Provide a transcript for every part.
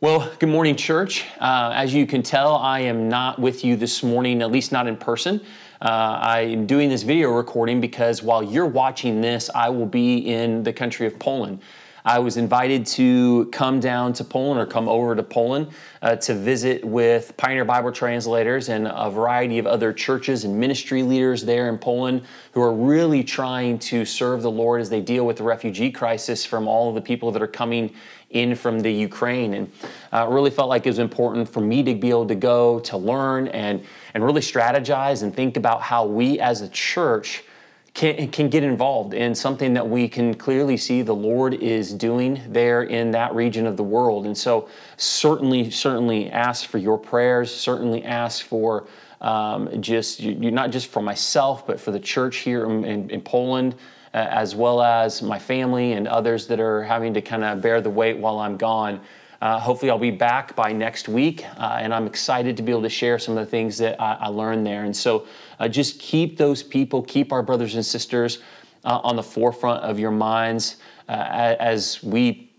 Well, good morning, church. Uh, as you can tell, I am not with you this morning, at least not in person. Uh, I am doing this video recording because while you're watching this, I will be in the country of Poland. I was invited to come down to Poland or come over to Poland uh, to visit with Pioneer Bible translators and a variety of other churches and ministry leaders there in Poland who are really trying to serve the Lord as they deal with the refugee crisis from all of the people that are coming in from the Ukraine. And uh, really felt like it was important for me to be able to go to learn and, and really strategize and think about how we as a church can, can get involved in something that we can clearly see the Lord is doing there in that region of the world. And so, certainly, certainly ask for your prayers, certainly ask for um, just, you, not just for myself, but for the church here in, in, in Poland. Uh, as well as my family and others that are having to kind of bear the weight while I'm gone. Uh, hopefully, I'll be back by next week, uh, and I'm excited to be able to share some of the things that I, I learned there. And so, uh, just keep those people, keep our brothers and sisters uh, on the forefront of your minds uh, as we.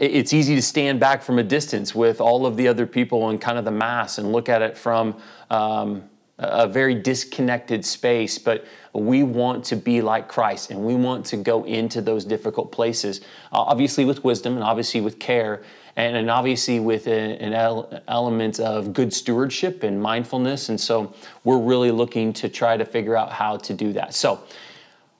It's easy to stand back from a distance with all of the other people and kind of the mass and look at it from um, a very disconnected space, but we want to be like Christ and we want to go into those difficult places, obviously with wisdom and obviously with care and, and obviously with a, an element of good stewardship and mindfulness. And so we're really looking to try to figure out how to do that. So,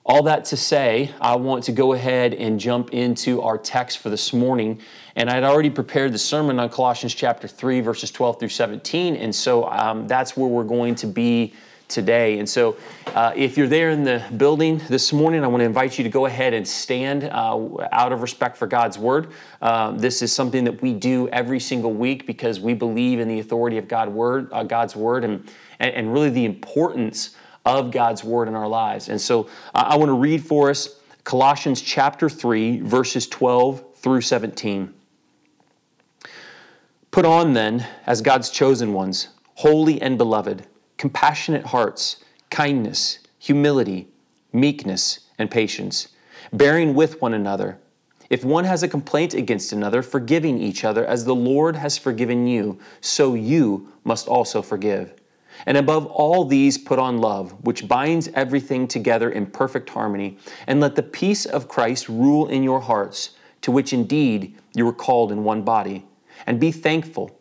all that to say, I want to go ahead and jump into our text for this morning. And I'd already prepared the sermon on Colossians chapter 3, verses 12 through 17. And so um, that's where we're going to be today. And so, uh, if you're there in the building this morning, I want to invite you to go ahead and stand uh, out of respect for God's word. Uh, this is something that we do every single week because we believe in the authority of God word, uh, God's word, and, and, and really the importance of God's word in our lives. And so, I want to read for us Colossians chapter 3, verses 12 through 17. Put on then, as God's chosen ones, holy and beloved compassionate hearts, kindness, humility, meekness, and patience, bearing with one another. If one has a complaint against another, forgiving each other as the Lord has forgiven you, so you must also forgive. And above all these, put on love, which binds everything together in perfect harmony. And let the peace of Christ rule in your hearts, to which indeed you were called in one body. And be thankful.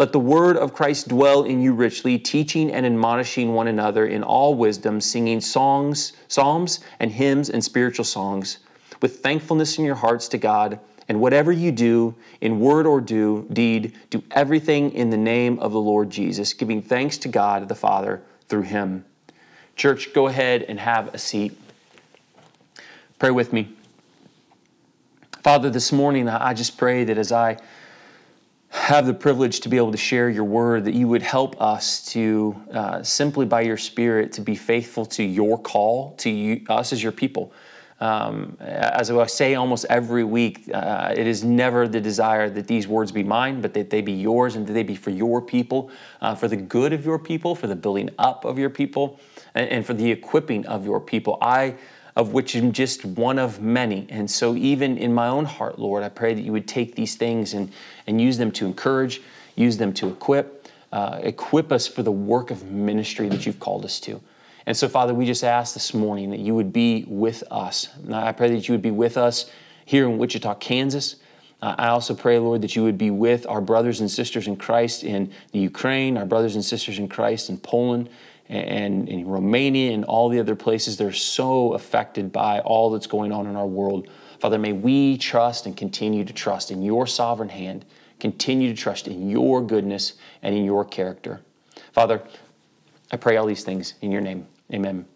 Let the word of Christ dwell in you richly, teaching and admonishing one another in all wisdom, singing songs, psalms and hymns and spiritual songs, with thankfulness in your hearts to God. And whatever you do, in word or do, deed, do everything in the name of the Lord Jesus, giving thanks to God the Father through him. Church, go ahead and have a seat. Pray with me. Father, this morning I just pray that as I have the privilege to be able to share your word, that you would help us to uh, simply by your spirit to be faithful to your call to you, us as your people. Um, as I say almost every week, uh, it is never the desire that these words be mine, but that they be yours and that they be for your people, uh, for the good of your people, for the building up of your people, and, and for the equipping of your people. I of which I'm just one of many. And so, even in my own heart, Lord, I pray that you would take these things and, and use them to encourage, use them to equip, uh, equip us for the work of ministry that you've called us to. And so, Father, we just ask this morning that you would be with us. I pray that you would be with us here in Wichita, Kansas. Uh, I also pray, Lord, that you would be with our brothers and sisters in Christ in the Ukraine, our brothers and sisters in Christ in Poland, and in Romania and all the other places they're so affected by all that's going on in our world. Father, may we trust and continue to trust in your sovereign hand, continue to trust in your goodness and in your character. Father, I pray all these things in your name. Amen.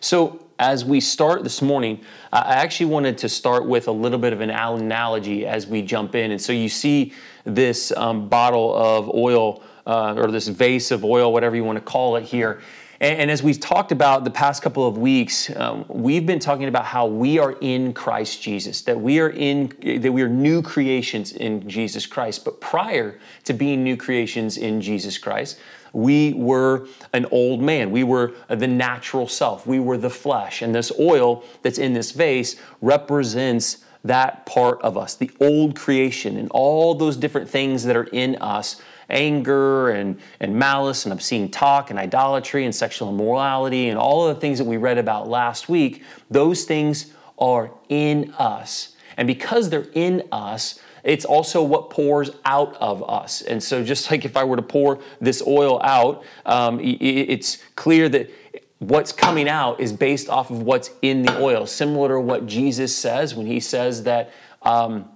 So, as we start this morning, I actually wanted to start with a little bit of an analogy as we jump in. And so, you see this um, bottle of oil uh, or this vase of oil, whatever you want to call it here. And, and as we've talked about the past couple of weeks, um, we've been talking about how we are in Christ Jesus, that we are in, that we are new creations in Jesus Christ. But prior to being new creations in Jesus Christ, we were an old man. We were the natural self. We were the flesh. And this oil that's in this vase represents that part of us, the old creation, and all those different things that are in us anger and, and malice and obscene talk and idolatry and sexual immorality and all of the things that we read about last week, those things are in us. And because they're in us, it's also what pours out of us. And so, just like if I were to pour this oil out, um, it's clear that what's coming out is based off of what's in the oil, similar to what Jesus says when he says that um,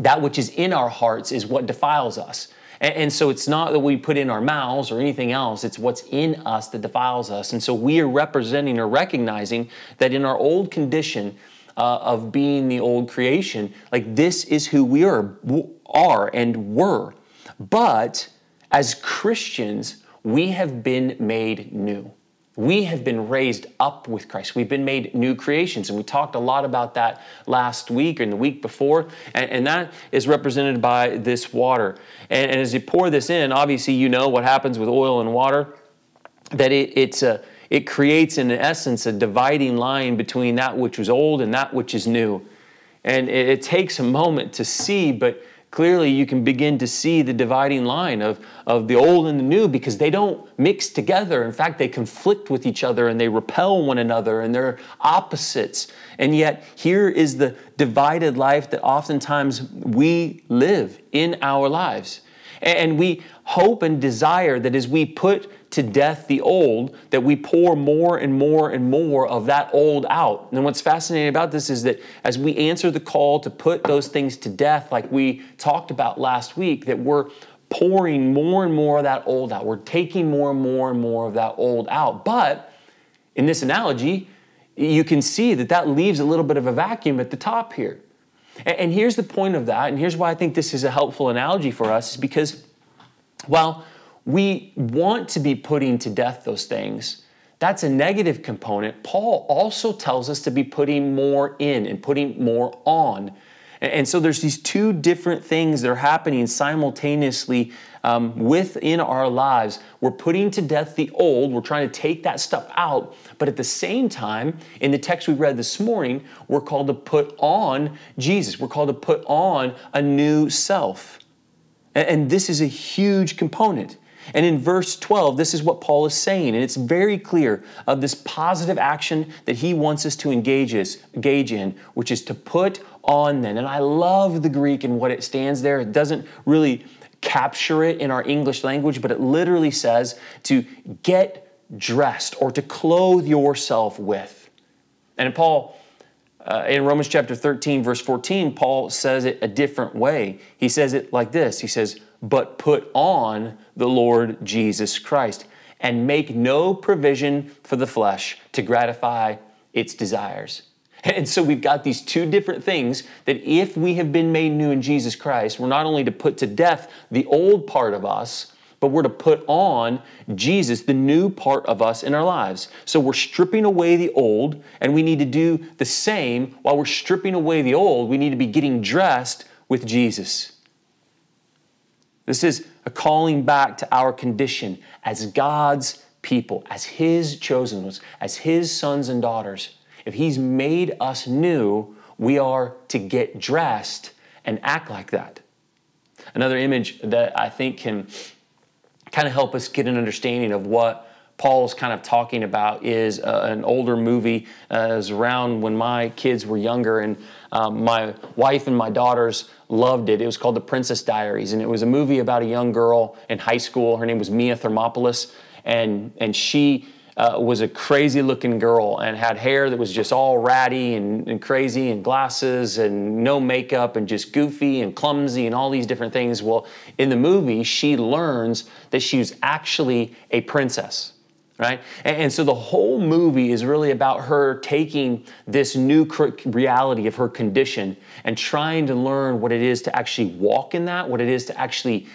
that which is in our hearts is what defiles us. And, and, so it's not that we put in our mouths or anything else, it's what's in us that defiles us. And so we are representing or recognizing that in our old condition, uh, of being the old creation, like this is who we are, are and were. But as Christians, we have been made new. We have been raised up with Christ. We've been made new creations. And we talked a lot about that last week and the week before. And, and that is represented by this water. And, and, as you pour this in, obviously, you know what happens with oil and water that it, it's a, it creates, in essence, a dividing line between that which was old and that which is new. And it, it takes a moment to see, but clearly you can begin to see the dividing line of, of the old and the new because they don't mix together. In fact, they conflict with each other and they repel one another and they're opposites. And yet, here is the divided life that oftentimes we live in our lives. And we hope and desire that as we put to death the old, that we pour more and more and more of that old out. And what's fascinating about this is that as we answer the call to put those things to death, like we talked about last week, that we're pouring more and more of that old out. We're taking more and more and more of that old out. But in this analogy, you can see that that leaves a little bit of a vacuum at the top here. And here's the point of that, and here's why I think this is a helpful analogy for us, is because, well, we want to be putting to death those things. That's a negative component. Paul also tells us to be putting more in and putting more on. And so there's these two different things that are happening simultaneously um, within our lives. We're putting to death the old, we're trying to take that stuff out, but at the same time, in the text we read this morning, we're called to put on Jesus. We're called to put on a new self. And this is a huge component. And in verse 12, this is what Paul is saying, and it's very clear of this positive action that he wants us to engage, engage in, which is to put on then. And I love the Greek and what it stands there. It doesn't really capture it in our English language, but it literally says to get dressed or to clothe yourself with. And Paul, uh, in Romans chapter 13, verse 14, Paul says it a different way. He says it like this He says, but put on the Lord Jesus Christ and make no provision for the flesh to gratify its desires. And so we've got these two different things that if we have been made new in Jesus Christ, we're not only to put to death the old part of us, but we're to put on Jesus, the new part of us in our lives. So we're stripping away the old, and we need to do the same while we're stripping away the old. We need to be getting dressed with Jesus. This is a calling back to our condition as God's people, as His chosen ones, as His sons and daughters. If He's made us new, we are to get dressed and act like that. Another image that I think can kind of help us get an understanding of what Paul's kind of talking about is uh, an older movie. Uh, it was around when my kids were younger, and um, my wife and my daughters loved it. It was called The Princess Diaries, and it was a movie about a young girl in high school. Her name was Mia Thermopolis, and and she uh, was a crazy looking girl and had hair that was just all ratty and, and, crazy and glasses and no makeup and just goofy and clumsy and all these different things. Well, in the movie, she learns that she's actually a princess right? And, so the whole movie is really about her taking this new reality of her condition and trying to learn what it is to actually walk in that, what it is to actually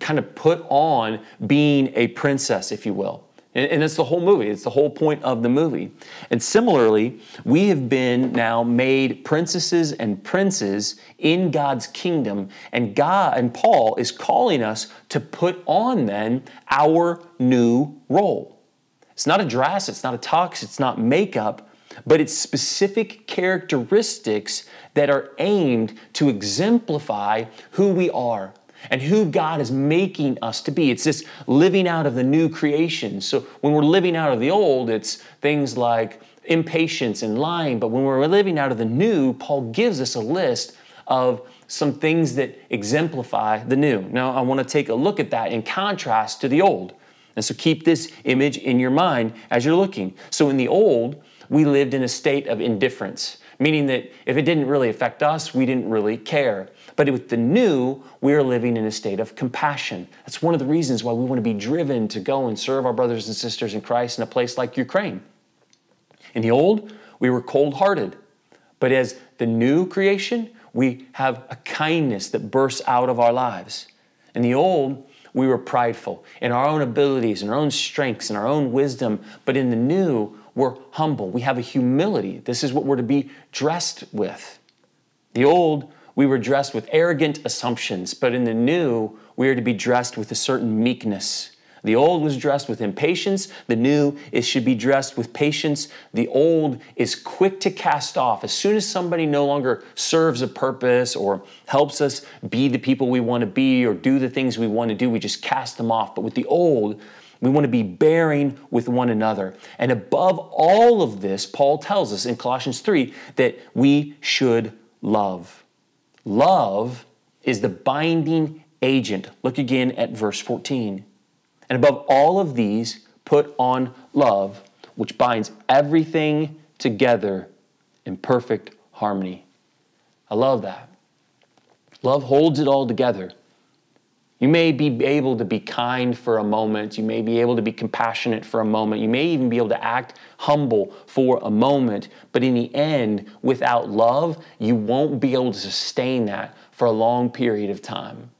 kind of put on being a princess, if you will. And, and that's the whole movie. It's the whole point of the movie. And similarly, we have been now made princesses and princes in God's kingdom. And God and Paul is calling us to put on then our new role. It's not a dress, it's not a tux, it's not makeup, but it's specific characteristics that are aimed to exemplify who we are and who God is making us to be. It's this living out of the new creation. So when we're living out of the old, it's things like impatience and lying. But when we're living out of the new, Paul gives us a list of some things that exemplify the new. Now, I want to take a look at that in contrast to the old. And so keep this image in your mind as you're looking. So in the old, we lived in a state of indifference, meaning that if it didn't really affect us, we didn't really care. But with the new, we are living in a state of compassion. That's one of the reasons why we want to be driven to go and serve our brothers and sisters in Christ in a place like Ukraine. In the old, we were cold hearted. But as the new creation, we have a kindness that bursts out of our lives. In the old, we were prideful in our own abilities and our own strengths and our own wisdom. But in the new, we're humble. We have a humility. This is what we're to be dressed with. The old, we were dressed with arrogant assumptions, but in the new, we are to be dressed with a certain meekness. The old was dressed with impatience, the new it should be dressed with patience. The old is quick to cast off. As soon as somebody no longer serves a purpose or helps us be the people we want to be or do the things we want to do, we just cast them off. But with the old, we want to be bearing with one another. And above all of this, Paul tells us in Colossians 3 that we should love. Love is the binding agent. Look again at verse 14. And above all of these, put on love, which binds everything together in perfect harmony. I love that. Love holds it all together. You may be able to be kind for a moment. You may be able to be compassionate for a moment. You may even be able to act humble for a moment. But in the end, without love, you won't be able to sustain that for a long period of time.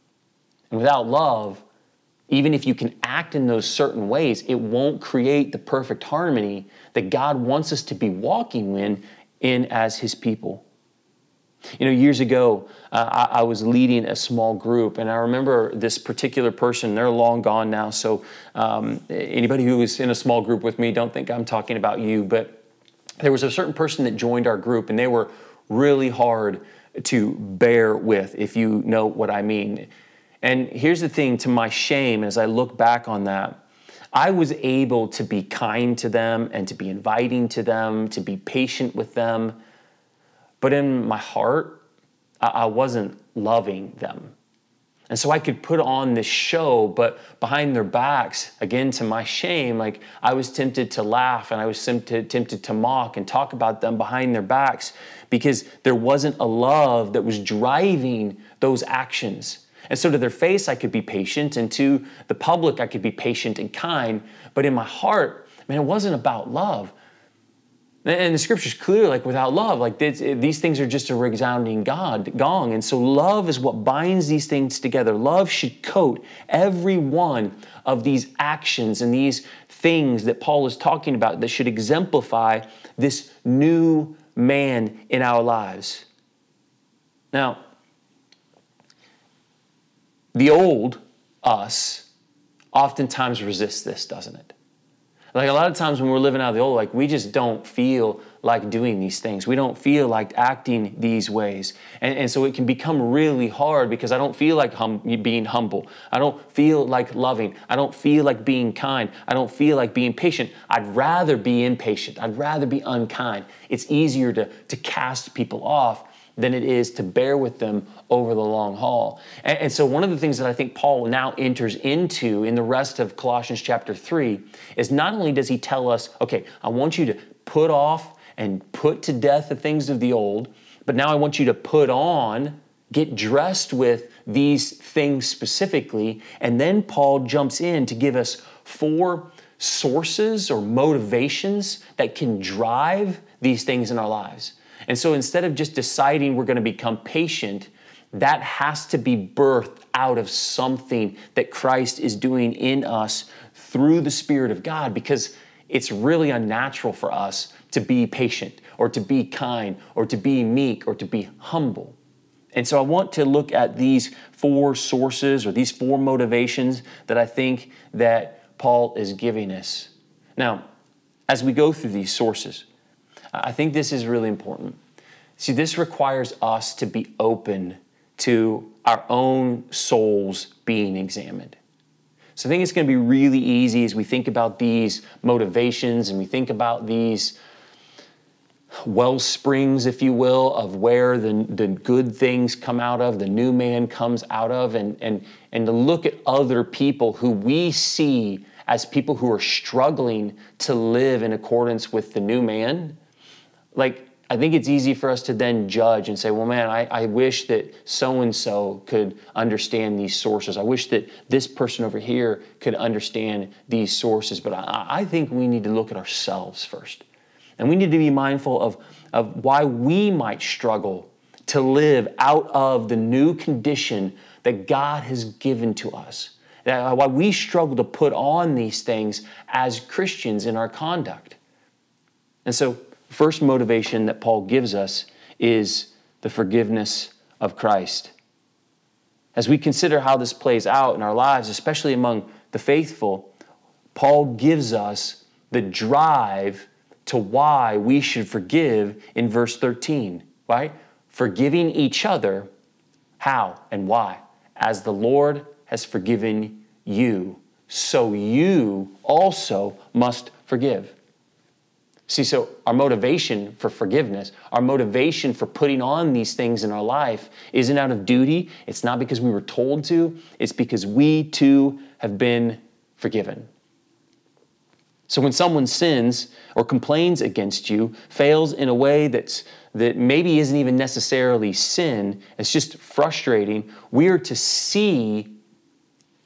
And without love, even if you can act in those certain ways, it won't create the perfect harmony that God wants us to be walking in, in as His people. You know, years ago, uh, I, I, was leading a small group, and I remember this particular person. They're long gone now, so um, anybody who was in a small group with me, don't think I'm talking about you. But there was a certain person that joined our group, and they were really hard to bear with, if you know what I mean. And here's the thing to my shame, as I look back on that, I was able to be kind to them and to be inviting to them, to be patient with them but in my heart, I wasn't loving them. And so I could put on this show, but behind their backs, again to my shame, like I was tempted to laugh and I was tempted, tempted to mock and talk about them behind their backs because there wasn't a love that was driving those actions. And so to their face, I could be patient, and to the public, I could be patient and kind. But in my heart, man, it wasn't about love. And the scripture's clear, like without love, like these things are just a resounding God gong. And so love is what binds these things together. Love should coat every one of these actions and these things that Paul is talking about that should exemplify this new man in our lives. Now, the old us oftentimes resists this, doesn't it? Like a lot of times when we're living out of the old, like we just don't feel like doing these things. We don't feel like acting these ways. And, and so it can become really hard because I don't feel like hum, being humble. I don't feel like loving. I don't feel like being kind. I don't feel like being patient. I'd rather be impatient. I'd rather be unkind. It's easier to, to cast people off than it is to bear with them over the long haul. And, and, so, one of the things that I think Paul now enters into in the rest of Colossians chapter 3 is not only does he tell us, okay, I want you to put off and put to death the things of the old, but now I want you to put on, get dressed with these things specifically. And then Paul jumps in to give us four sources or motivations that can drive these things in our lives. And so instead of just deciding we're going to become patient, that has to be birthed out of something that Christ is doing in us through the Spirit of God because it's really unnatural for us to be patient or to be kind or to be meek or to be humble. And so I want to look at these four sources or these four motivations that I think that Paul is giving us. Now, as we go through these sources, I think this is really important. See, this requires us to be open to our own souls being examined. So I think it's going to be really easy as we think about these motivations and we think about these well springs, if you will, of where the, the good things come out of, the new man comes out of, and, and, and to look at other people who we see as people who are struggling to live in accordance with the new man. Like, I think it's easy for us to then judge and say, well, man, I, I wish that so and so could understand these sources. I wish that this person over here could understand these sources. But I, I think we need to look at ourselves first. And we need to be mindful of, of why we might struggle to live out of the new condition that God has given to us. Uh, why we struggle to put on these things as Christians in our conduct. And so, first motivation that Paul gives us is the forgiveness of Christ. As we consider how this plays out in our lives, especially among the faithful, Paul gives us the drive to why we should forgive in verse 13, right? Forgiving each other. How and why? As the Lord has forgiven you, so you also must forgive. See, so our motivation for forgiveness, our motivation for putting on these things in our life isn't out of duty. It's not because we were told to, it's because we too have been forgiven. So when someone sins or complains against you, fails in a way that's that maybe isn't even necessarily sin, it's just frustrating, we are to see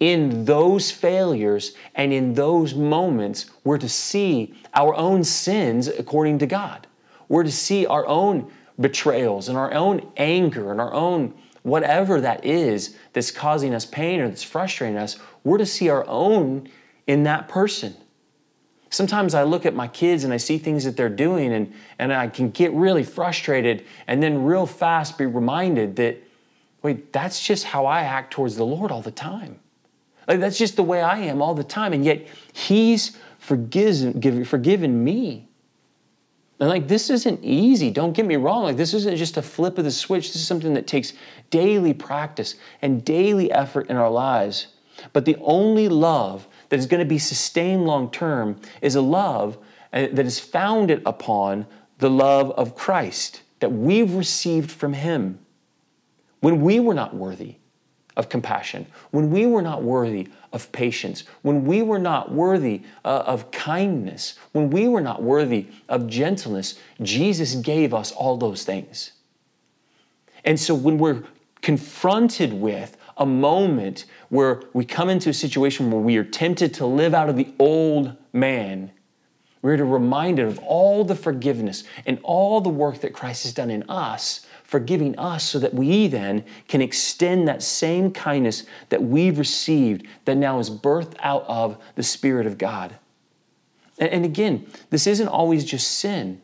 in those failures and in those moments, we're to see our own sins according to God. We're to see our own betrayals and our own anger and our own whatever that is that's causing us pain or that's frustrating us. We're to see our own in that person. Sometimes I look at my kids and I see things that they're doing and, and I can get really frustrated and then real fast be reminded that, wait, that's just how I act towards the Lord all the time. That's just the way I am all the time. And yet He's forgiven, forgiven me. And like, this isn't easy. Don't get me wrong. Like, this isn't just a flip of the switch. This is something that takes daily practice and daily effort in our lives. But the only love that is going to be sustained long term is a love uh, that is founded upon the love of Christ that we've received from Him. When we were not worthy of compassion, when we were not worthy of patience, when we were not worthy uh, of kindness, when we were not worthy of gentleness, Jesus gave us all those things. And so when we're confronted with a moment where we come into a situation where we are tempted to live out of the old man, we're reminded of all the forgiveness and all the work that Christ has done in us, forgiving us so that we then can extend that same kindness that we've received that now is birthed out of the Spirit of God. And again, this isn't always just sin.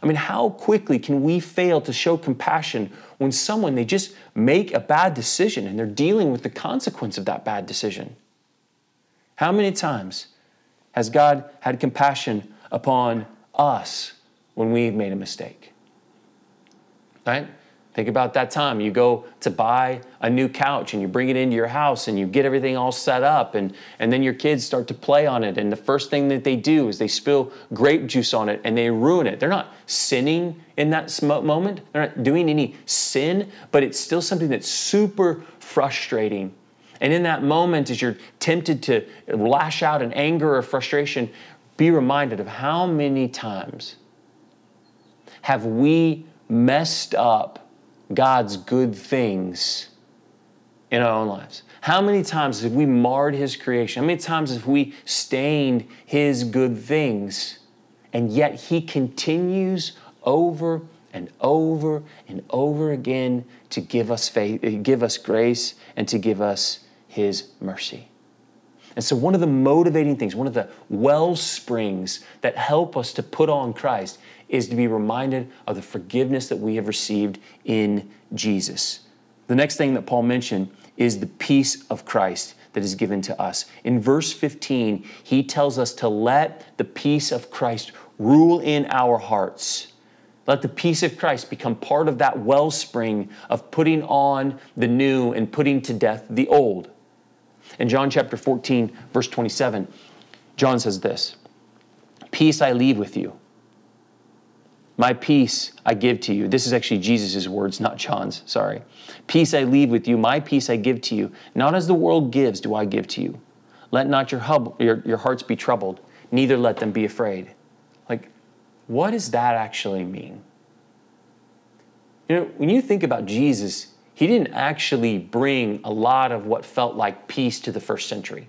I mean, how quickly can we fail to show compassion when someone they just make a bad decision and they're dealing with the consequence of that bad decision? How many times has God had compassion upon us when we've made a mistake? Right? Think about that time you go to buy a new couch and you bring it into your house and you get everything all set up and, and then your kids start to play on it and the first thing that they do is they spill grape juice on it and they ruin it. They're not sinning in that moment. They're not doing any sin, but it's still something that's super frustrating. And in that moment as you're tempted to lash out in anger or frustration, be reminded of how many times have we messed up God's good things in our own lives? How many times have we marred His creation? How many times have we stained His good things? And yet He continues over and over and over again to give us faith, eh, give us grace, and to give us His mercy. And so, one of the motivating things, one of the well springs that help us to put on Christ is to be reminded of the forgiveness that we have received in Jesus. The next thing that Paul mentioned is the peace of Christ that is given to us. In verse 15, he tells us to let the peace of Christ rule in our hearts Let the peace of Christ become part of that wellspring of putting on the new and putting to death the old. In John chapter 14, verse 27, John says this Peace I leave with you. My peace I give to you. This is actually Jesus' words, not John's. Sorry. Peace I leave with you. My peace I give to you. Not as the world gives, do I give to you. Let not your, hub, your, your hearts be troubled, neither let them be afraid. Like, what does that actually mean? You know, when you think about Jesus, he didn't actually bring a lot of what felt like peace to the first century.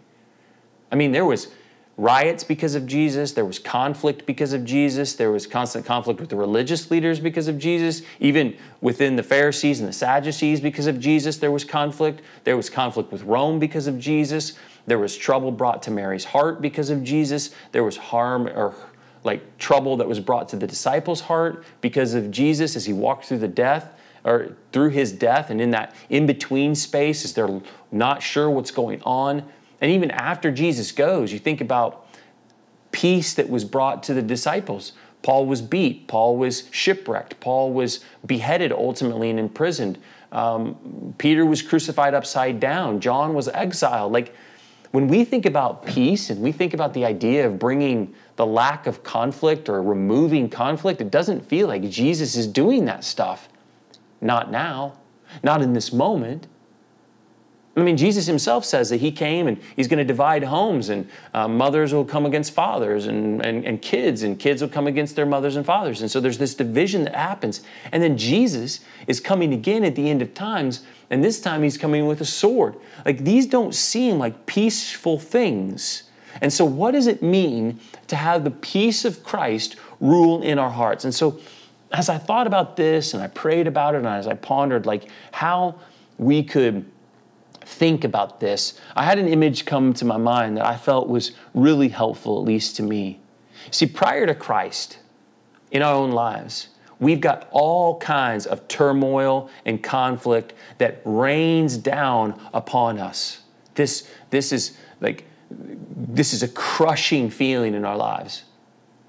I mean, there was riots because of Jesus, there was conflict because of Jesus, there was constant conflict with the religious leaders because of Jesus, even within the Pharisees and the Sadducees because of Jesus, there was conflict. There was conflict with Rome because of Jesus. There was trouble brought to Mary's heart because of Jesus. There was harm or like trouble that was brought to the disciples' heart because of Jesus as he walked through the death or through his death and in that in between space as they're not sure what's going on. And even after Jesus goes, you think about peace that was brought to the disciples. Paul was beat, Paul was shipwrecked, Paul was beheaded ultimately and imprisoned. Um, Peter was crucified upside down, John was exiled. Like when we think about peace and we think about the idea of bringing the lack of conflict or removing conflict, it doesn't feel like Jesus is doing that stuff. Not now, not in this moment. I mean, Jesus himself says that he came and he's going to divide homes, and uh, mothers will come against fathers, and, and, and kids, and kids will come against their mothers and fathers. And so there's this division that happens. And then Jesus is coming again at the end of times, and this time he's coming with a sword. Like these don't seem like peaceful things. And so, what does it mean to have the peace of Christ rule in our hearts? And so, as I thought about this and I prayed about it and as I pondered, like how we could think about this, I had an image come to my mind that I felt was really helpful, at least to me. See, prior to Christ in our own lives, we've got all kinds of turmoil and conflict that rains down upon us. This, this is like, this is a crushing feeling in our lives.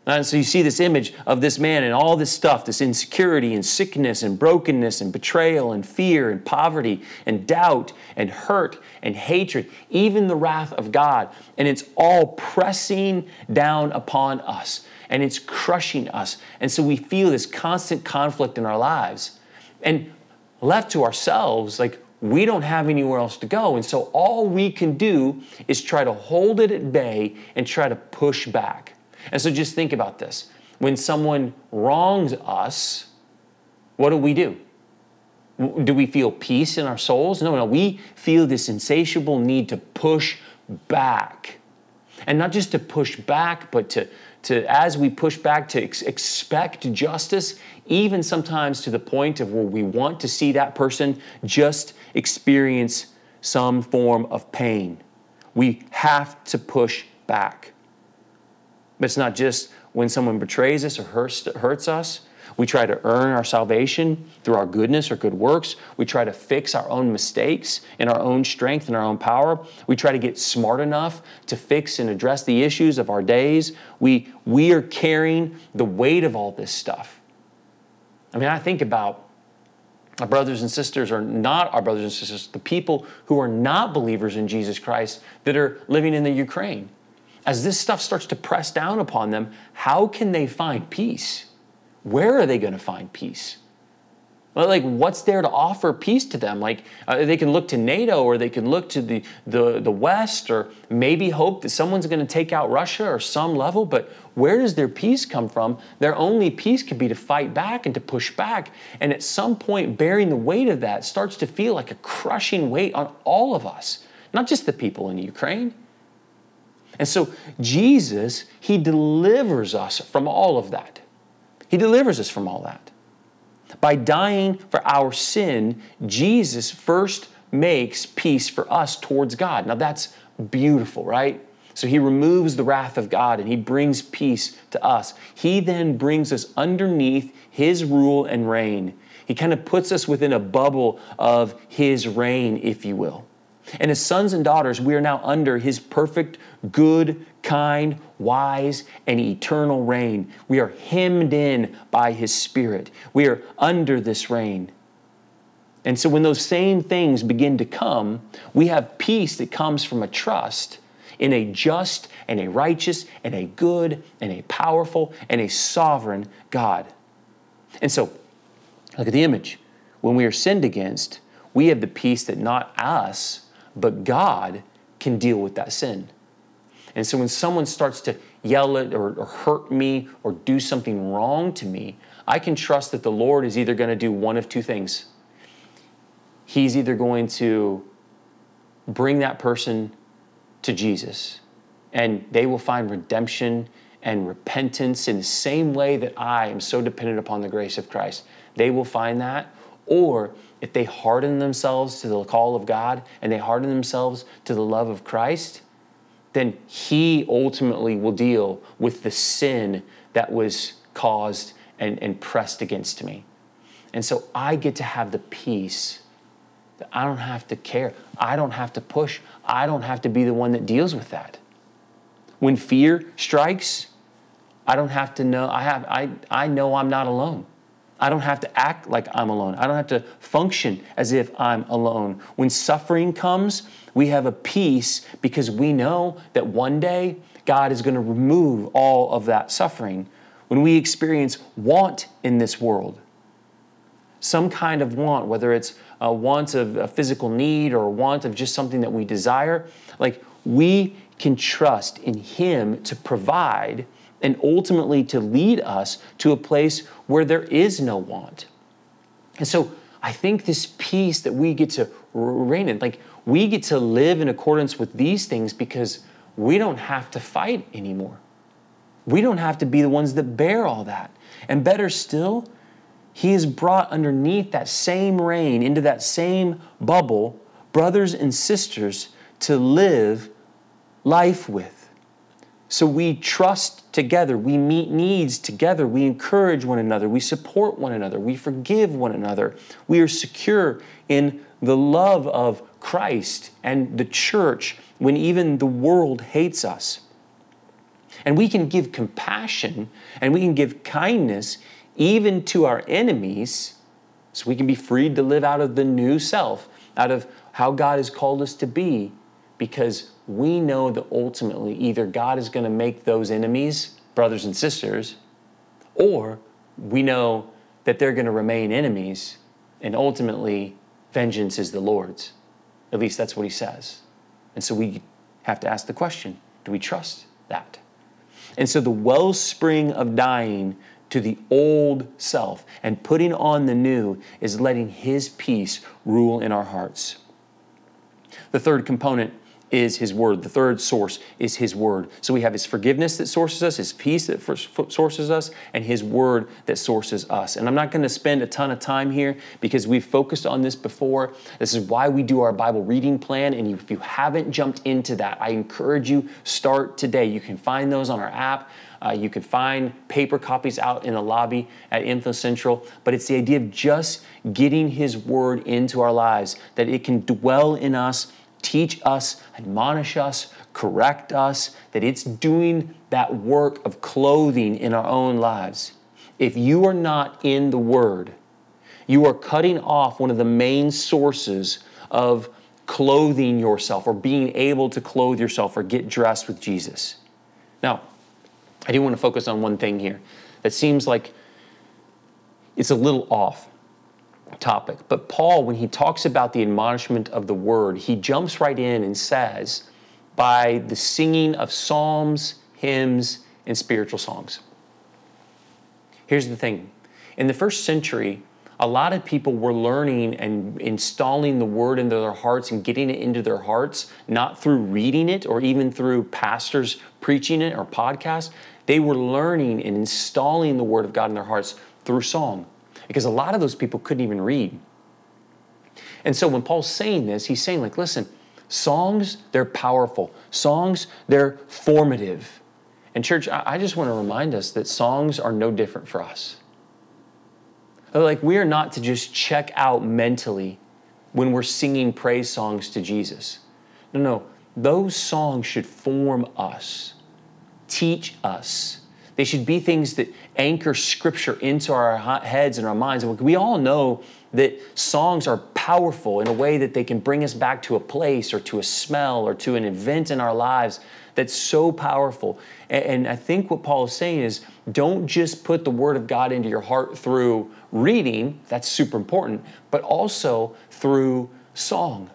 And so you see this image of this man and all this stuff, this insecurity and sickness and brokenness and betrayal and fear and poverty and doubt and hurt and hatred, even the wrath of God. And it's all pressing down upon us and it's crushing us. And so we feel this constant conflict in our lives. And left to ourselves, like we don't have anywhere else to go. And so all we can do is try to hold it at bay and try to push back. And so just think about this. When someone wrongs us, what do we do? Do we feel peace in our souls? No, no. We feel this insatiable need to push back. And not just to push back, but to, to as we push back, to ex- expect justice, even sometimes to the point of where we want to see that person just experience some form of pain. We have to push back. But it's not just when someone betrays us or hurts, hurts us. We try to earn our salvation through our goodness or good works. We try to fix our own mistakes in our own strength and our own power. We try to get smart enough to fix and address the issues of our days. We, we are carrying the weight of all this stuff. I mean, I think about our brothers and sisters, or not our brothers and sisters, the people who are not believers in Jesus Christ that are living in the Ukraine as this stuff starts to press down upon them, how can they find peace? Where are they going to find peace? Like, what's there to offer peace to them? Like, uh, they can look to NATO or they can look to the, the, the West or maybe hope that someone's going to take out Russia or some level, but where does their peace come from? Their only peace could be to fight back and to push back. And at some point, bearing the weight of that starts to feel like a crushing weight on all of us, not just the people in Ukraine. And so Jesus, He delivers us from all of that. He delivers us from all that. By dying for our sin, Jesus first makes peace for us towards God. Now that's beautiful, right? So he removes the wrath of God and he brings peace to us. He then brings us underneath his rule and reign. He kind of puts us within a bubble of his reign, if you will. And as sons and daughters, we are now under his perfect, good, kind, wise, and eternal reign. We are hemmed in by his spirit. We are under this reign. And so when those same things begin to come, we have peace that comes from a trust in a just and a righteous and a good and a powerful and a sovereign God. And so, look at the image. When we are sinned against, we have the peace that not us, but God can deal with that sin. And so when someone starts to yell at or, or hurt me or do something wrong to me, I can trust that the Lord is either going to do one of two things. He's either going to bring that person to Jesus and they will find redemption and repentance in the same way that I am so dependent upon the grace of Christ. They will find that. Or if they harden themselves to the call of God and they harden themselves to the love of Christ, then He ultimately will deal with the sin that was caused and, and pressed against me. And so I get to have the peace that I don't have to care. I don't have to push. I don't have to be the one that deals with that. When fear strikes, I don't have to know, I, have, I, I know I'm not alone. I don't have to act like I'm alone. I don't have to function as if I'm alone. When suffering comes, we have a peace because we know that one day God is going to remove all of that suffering. When we experience want in this world, some kind of want, whether it's a want of a physical need or a want of just something that we desire, like we can trust in Him to provide and ultimately to lead us to a place where there is no want. And so I think this peace that we get to reign in, like we get to live in accordance with these things because we don't have to fight anymore. We don't have to be the ones that bear all that. And better still, He has brought underneath that same reign, into that same bubble, brothers and sisters to live life with. So we trust together, we meet needs together, we encourage one another, we support one another, we forgive one another. We are secure in the love of Christ and the church when even the world hates us. And we can give compassion and we can give kindness even to our enemies so we can be freed to live out of the new self, out of how God has called us to be, because we know that ultimately either God is going to make those enemies brothers and sisters, or we know that they're going to remain enemies, and ultimately vengeance is the Lord's. At least that's what he says. And so we have to ask the question do we trust that? And so the wellspring of dying to the old self and putting on the new is letting his peace rule in our hearts. The third component is His Word. The third source is His Word. So we have His forgiveness that sources us, His peace that sources us, and His Word that sources us. And I'm not going to spend a ton of time here because we've focused on this before. This is why we do our Bible reading plan. And if you haven't jumped into that, I encourage you start today. You can find those on our app. Uh, you can find paper copies out in the lobby at Info Central, but it's the idea of just getting His Word into our lives, that it can dwell in us teach us, admonish us, correct us, that it's doing that work of clothing in our own lives. If you are not in the Word, you are cutting off one of the main sources of clothing yourself or being able to clothe yourself or get dressed with Jesus. Now, I do want to focus on one thing here that seems like it's a little off topic. But Paul, when he talks about the admonishment of the word, he jumps right in and says, by the singing of psalms, hymns, and spiritual songs. Here's the thing in the first century, a lot of people were learning and installing the word into their hearts and getting it into their hearts, not through reading it or even through pastors preaching it or podcasts. They were learning and installing the word of God in their hearts through song because a lot of those people couldn't even read. And so when Paul's saying this, he's saying, like, listen, songs, they're powerful. Songs, they're formative. And, church, I just want to remind us that songs are no different for us. Like, we are not to just check out mentally when we're singing praise songs to Jesus. No, no, those songs should form us, teach us. They should be things that anchor scripture into our heads and our minds. We all know that songs are powerful in a way that they can bring us back to a place or to a smell or to an event in our lives that's so powerful. And I think what Paul is saying is don't just put the Word of God into your heart through reading, that's super important, but also through song.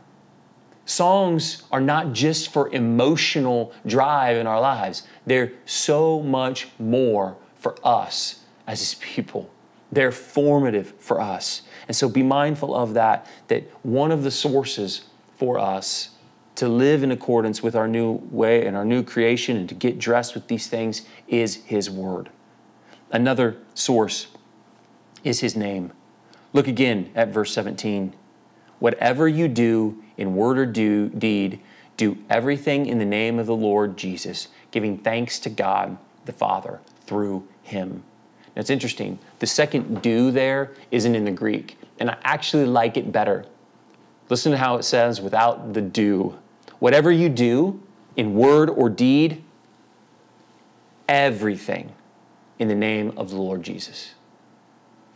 Songs are not just for emotional drive in our lives, they're so much more for us as His people. They're formative for us. And so be mindful of that, that one of the sources for us to live in accordance with our new way and our new creation and to get dressed with these things is His Word. Another source is His name. Look again at verse 17. Whatever you do in word or do, deed, do everything in the name of the Lord Jesus, giving thanks to God the Father through him. Now it's interesting. The second do there isn't in the Greek, and I actually like it better. Listen to how it says without the do. Whatever you do in word or deed, everything in the name of the Lord Jesus.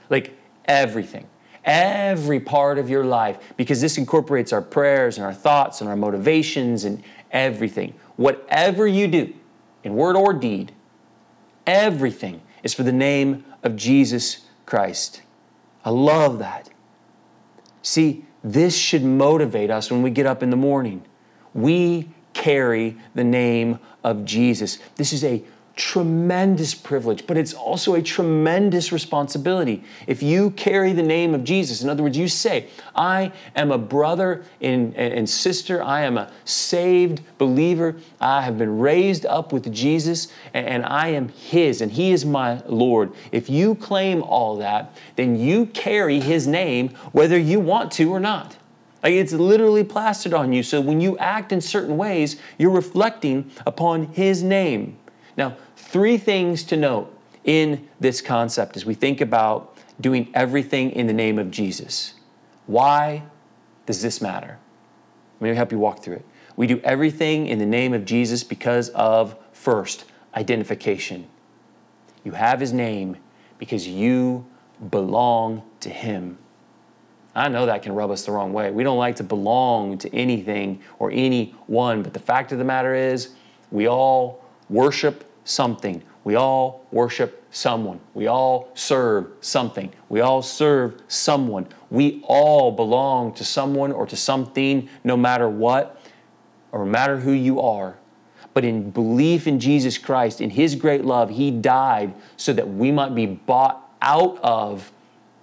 Like everything every part of your life because this incorporates our prayers and our thoughts and our motivations and everything. Whatever you do, in word or deed, everything is for the name of Jesus Christ. I love that. See, this should motivate us when we get up in the morning. We carry the name of Jesus. This is a tremendous privilege, but it's also a tremendous responsibility. If you carry the name of Jesus, in other words, you say, I am a brother and, sister, I am a saved believer, I have been raised up with Jesus, and, and I am His, and He is my Lord. If you claim all that, then you carry His name whether you want to or not. Like it's literally plastered on you. So when you act in certain ways, you're reflecting upon His name. Now, three things to note in this concept as we think about doing everything in the name of Jesus. Why does this matter? Let me help you walk through it. We do everything in the name of Jesus because of, first, identification. You have his name because you belong to him. I know that can rub us the wrong way. We don't like to belong to anything or anyone, but the fact of the matter is, we all worship something. We all worship someone. We all serve something. We all serve someone. We all belong to someone or to something, no matter what, or no matter who you are. But in belief in Jesus Christ, in His great love, He died so that we might be bought out of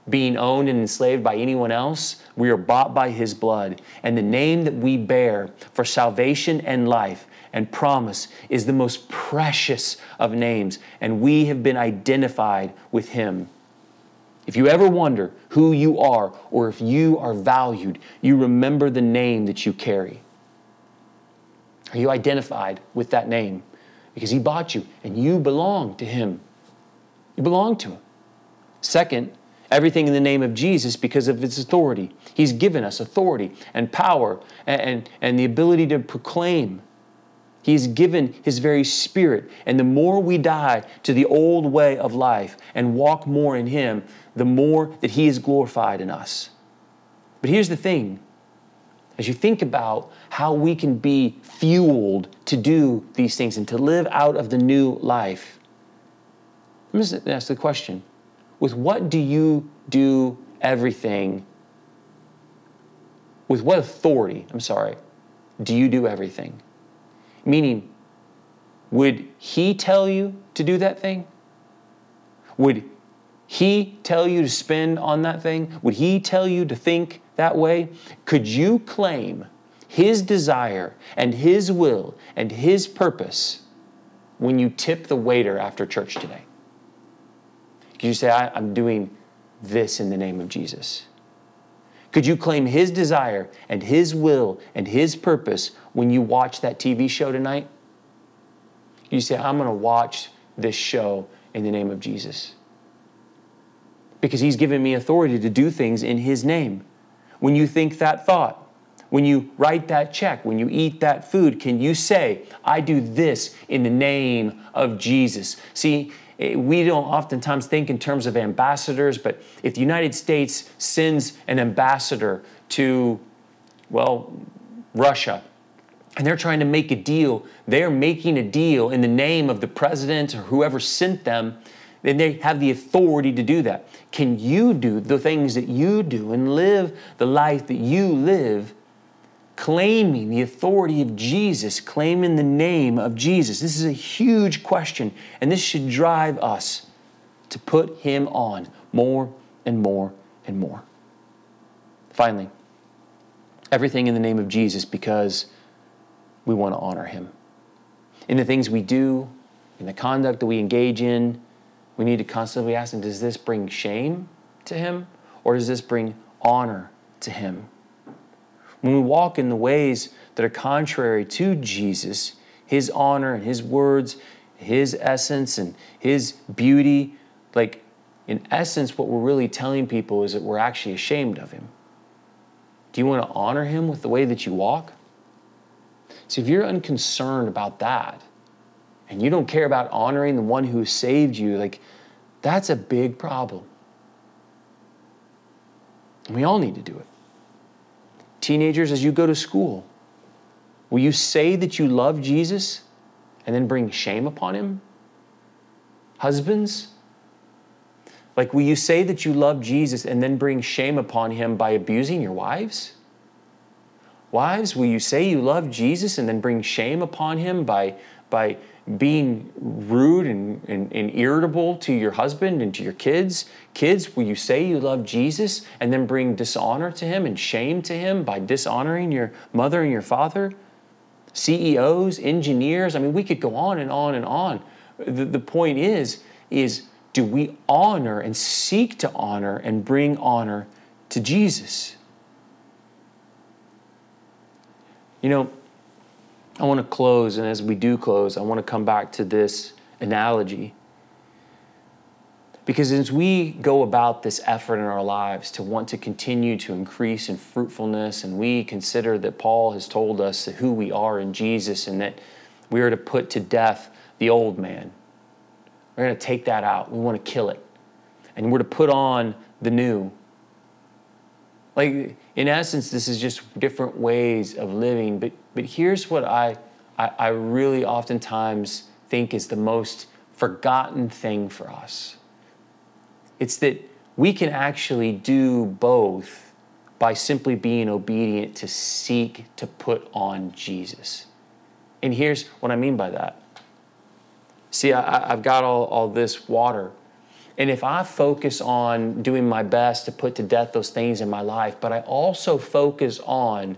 being owned and enslaved by anyone else. We are bought by His blood. And the name that we bear for salvation and life and promise is the most precious of names, and we have been identified with Him. If you ever wonder who you are or if you are valued, you remember the name that you carry. Are you identified with that name? Because He bought you and you belong to Him. You belong to Him. Second, everything in the name of Jesus because of His authority. He's given us authority and power and, and, and the ability to proclaim He's given His very Spirit. And the more we die to the old way of life and walk more in Him, the more that He is glorified in us. But here's the thing as you think about how we can be fueled to do these things and to live out of the new life, let me just ask the question with what do you do everything? With what authority, I'm sorry, do you do everything? Meaning, would he tell you to do that thing? Would he tell you to spend on that thing? Would he tell you to think that way? Could you claim his desire and his will and his purpose when you tip the waiter after church today? Could you say, I'm doing this in the name of Jesus? Could you claim His desire and His will and His purpose when you watch that TV show tonight? You say, I'm going to watch this show in the name of Jesus. Because He's given me authority to do things in His name. when you think that thought, when you write that check, when you eat that food, can you say, I do this in the name of Jesus? See, Eh, we don't oftentimes think in terms of ambassadors, but if the United States sends an ambassador to, well, Russia, and they're trying to make a deal, they're making a deal in the name of the president or whoever sent them, then they have the authority to do that. Can you do the things that you do and live the life that you live claiming the authority of Jesus, claiming the name of Jesus. This is a huge question, and this should drive us to put Him on more and more and more. Finally, everything in the name of Jesus because we want to honor Him. In the things we do, in the conduct that we engage in, we need to constantly ask Him, does this bring shame to Him or does this bring honor to Him? When we walk in the ways that are contrary to Jesus, his honor and his words, his essence and his beauty, like in essence, what we're really telling people is that we're actually ashamed of him. Do you want to honor him with the way that you walk? See, if you're unconcerned about that and you don't care about honoring the one who saved you, like that's a big problem. We all need to do it. Teenagers, as you go to school, will you say that you love Jesus and then bring shame upon him? Husbands, like, will you say that you love Jesus and then bring shame upon him by abusing your wives? Wives, will you say you love Jesus and then bring shame upon him by, by being rude and, and, and, irritable to your husband and to your kids? Kids, will you say you love Jesus and then bring dishonor to him and shame to him by dishonoring your mother and your father? CEOs, engineers, I mean, we could go on and on and on. The, the point is, is do we honor and seek to honor and bring honor to Jesus? You know, I want to close, and as we do close, I want to come back to this analogy. Because as we go about this effort in our lives to want to continue to increase in fruitfulness, and we consider that Paul has told us who we are in Jesus and that we are to put to death the old man, we're going to take that out. We want to kill it. And we're to put on the new. Like, in essence, this is just different ways of living. But, but here's what I, I, I really oftentimes think is the most forgotten thing for us it's that we can actually do both by simply being obedient to seek to put on Jesus. And here's what I mean by that. See, I, have got all, all this water and if I focus on doing my best to put to death those things in my life, but I also focus on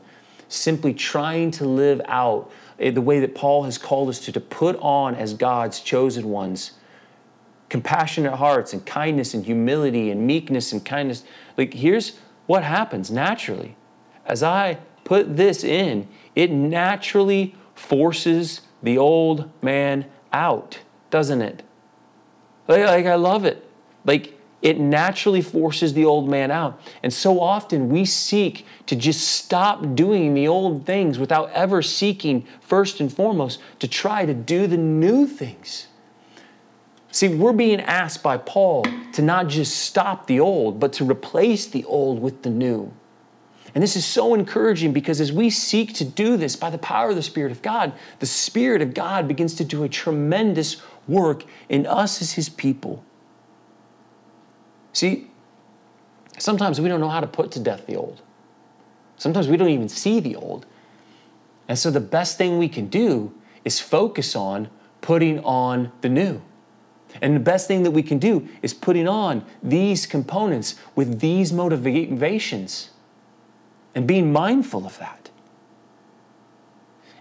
simply trying to live out eh, the way that Paul has called us to, to put on as God's chosen ones compassionate hearts and kindness and humility and meekness and kindness. Like, here's what happens naturally. As I put this in, it naturally forces the old man out, doesn't it? Like, like I love it. Like it naturally forces the old man out. And so often we seek to just stop doing the old things without ever seeking, first and foremost, to try to do the new things. See, we're being asked by Paul to not just stop the old, but to replace the old with the new. And this is so encouraging because as we seek to do this by the power of the Spirit of God, the Spirit of God begins to do a tremendous work in us as His people. See, sometimes we don't know how to put to death the old. Sometimes we don't even see the old. And so the best thing we can do is focus on putting on the new. And the best thing that we can do is putting on these components with these motivations and being mindful of that.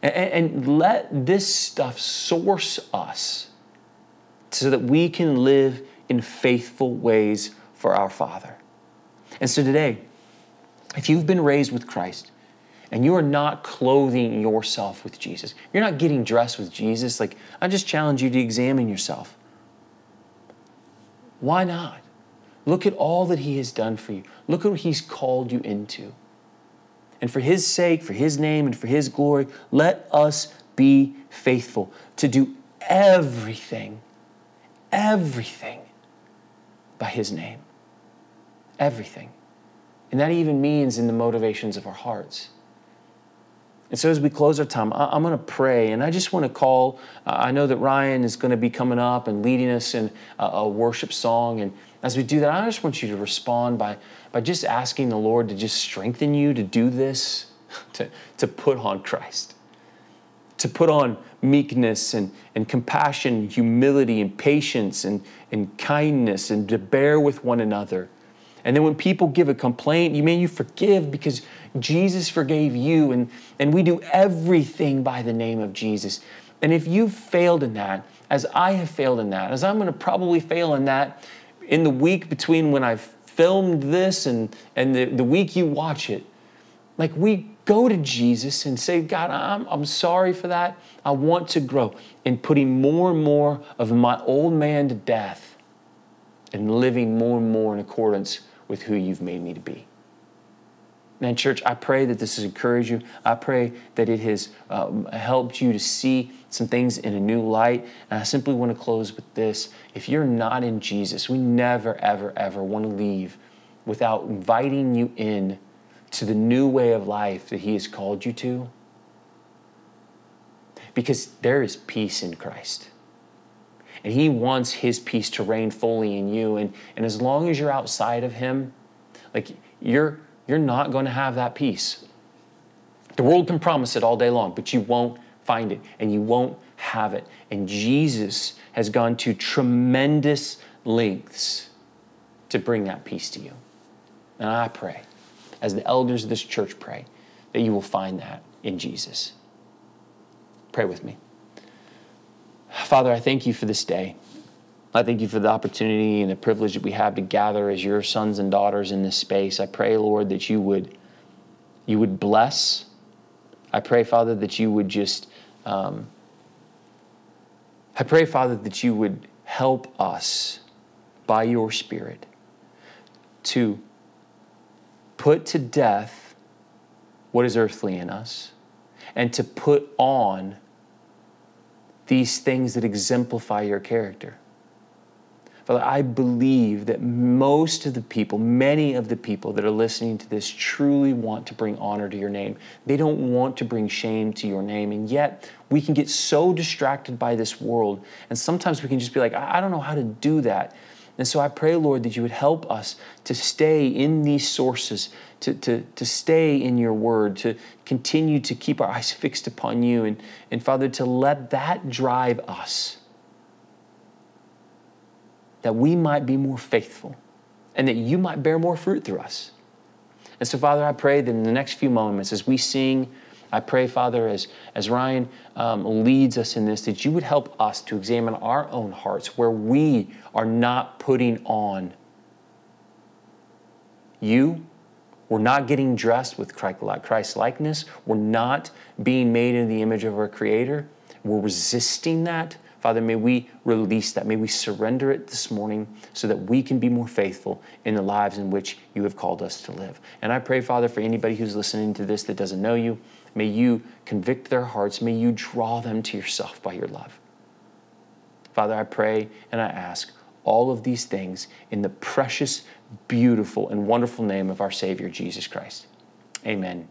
And, and, let this stuff source us so that we can live in faithful ways for our Father. And so today, if you've been raised with Christ and you are not clothing yourself with Jesus, you're not getting dressed with Jesus, like I just challenge you to examine yourself. Why not? Look at all that He has done for you. Look at what He's called you into. And for His sake, for His name, and for His glory, let us be faithful to do everything, everything by His name. Everything. And that even means in the motivations of our hearts. And so, as we close our time, I'm going to pray, and I just want to call. I know that Ryan is going to be coming up and leading us in a worship song. And as we do that, I just want you to respond by, by just asking the Lord to just strengthen you to do this, to, to put on Christ, to put on meekness and, and compassion, humility and patience and, and kindness, and to bear with one another and then when people give a complaint, you mean you forgive because Jesus forgave you. And, and we do everything by the name of Jesus. And if you've failed in that, as I have failed in that, as I'm going to probably fail in that in the week between when I've filmed this and, and the, the week you watch it, like we go to Jesus and say, God, I'm, I'm sorry for that. I want to grow in putting more and more of my old man to death and living more and more in accordance with who you've made me to be. Man, church, I pray that this has encouraged you. I pray that it has um, helped you to see some things in a new light. And I simply want to close with this. If you're not in Jesus, we never, ever, ever want to leave without inviting you in to the new way of life that He has called you to. Because there is peace in Christ. And He wants His peace to reign fully in you. And, and as long as you're outside of Him, like you're, you're not going to have that peace. The world can promise it all day long, but you won't find it and you won't have it. And Jesus has gone to tremendous lengths to bring that peace to you. And I pray, as the elders of this church pray, that you will find that in Jesus. Pray with me. Father, I thank you for this day. I thank you for the opportunity and the privilege that we have to gather as your sons and daughters in this space. I pray, Lord, that you would you would bless. I pray, Father, that you would just um, I pray, Father, that you would help us by your Spirit to put to death what is earthly in us and to put on these things that exemplify your character. Father, I believe that most of the people, many of the people that are listening to this truly want to bring honor to your name. They don't want to bring shame to your name. And yet, we can get so distracted by this world. And sometimes we can just be like, I don't know how to do that. And so I pray, Lord, that you would help us to stay in these sources, to, to, to stay in your word, to continue to keep our eyes fixed upon you. And, and Father, to let that drive us, that we might be more faithful and that you might bear more fruit through us. And so, Father, I pray that in the next few moments, as we sing, I pray, Father, as, as Ryan um, leads us in this, that you would help us to examine our own hearts where we are not putting on you. We're not getting dressed with Christ likeness. We're not being made in the image of our Creator. We're resisting that. Father, may we release that. May we surrender it this morning so that we can be more faithful in the lives in which you have called us to live. And I pray, Father, for anybody who's listening to this that doesn't know you, May you convict their hearts. May you draw them to yourself by your love. Father, I pray and I ask all of these things in the precious, beautiful, and wonderful name of our Savior, Jesus Christ. Amen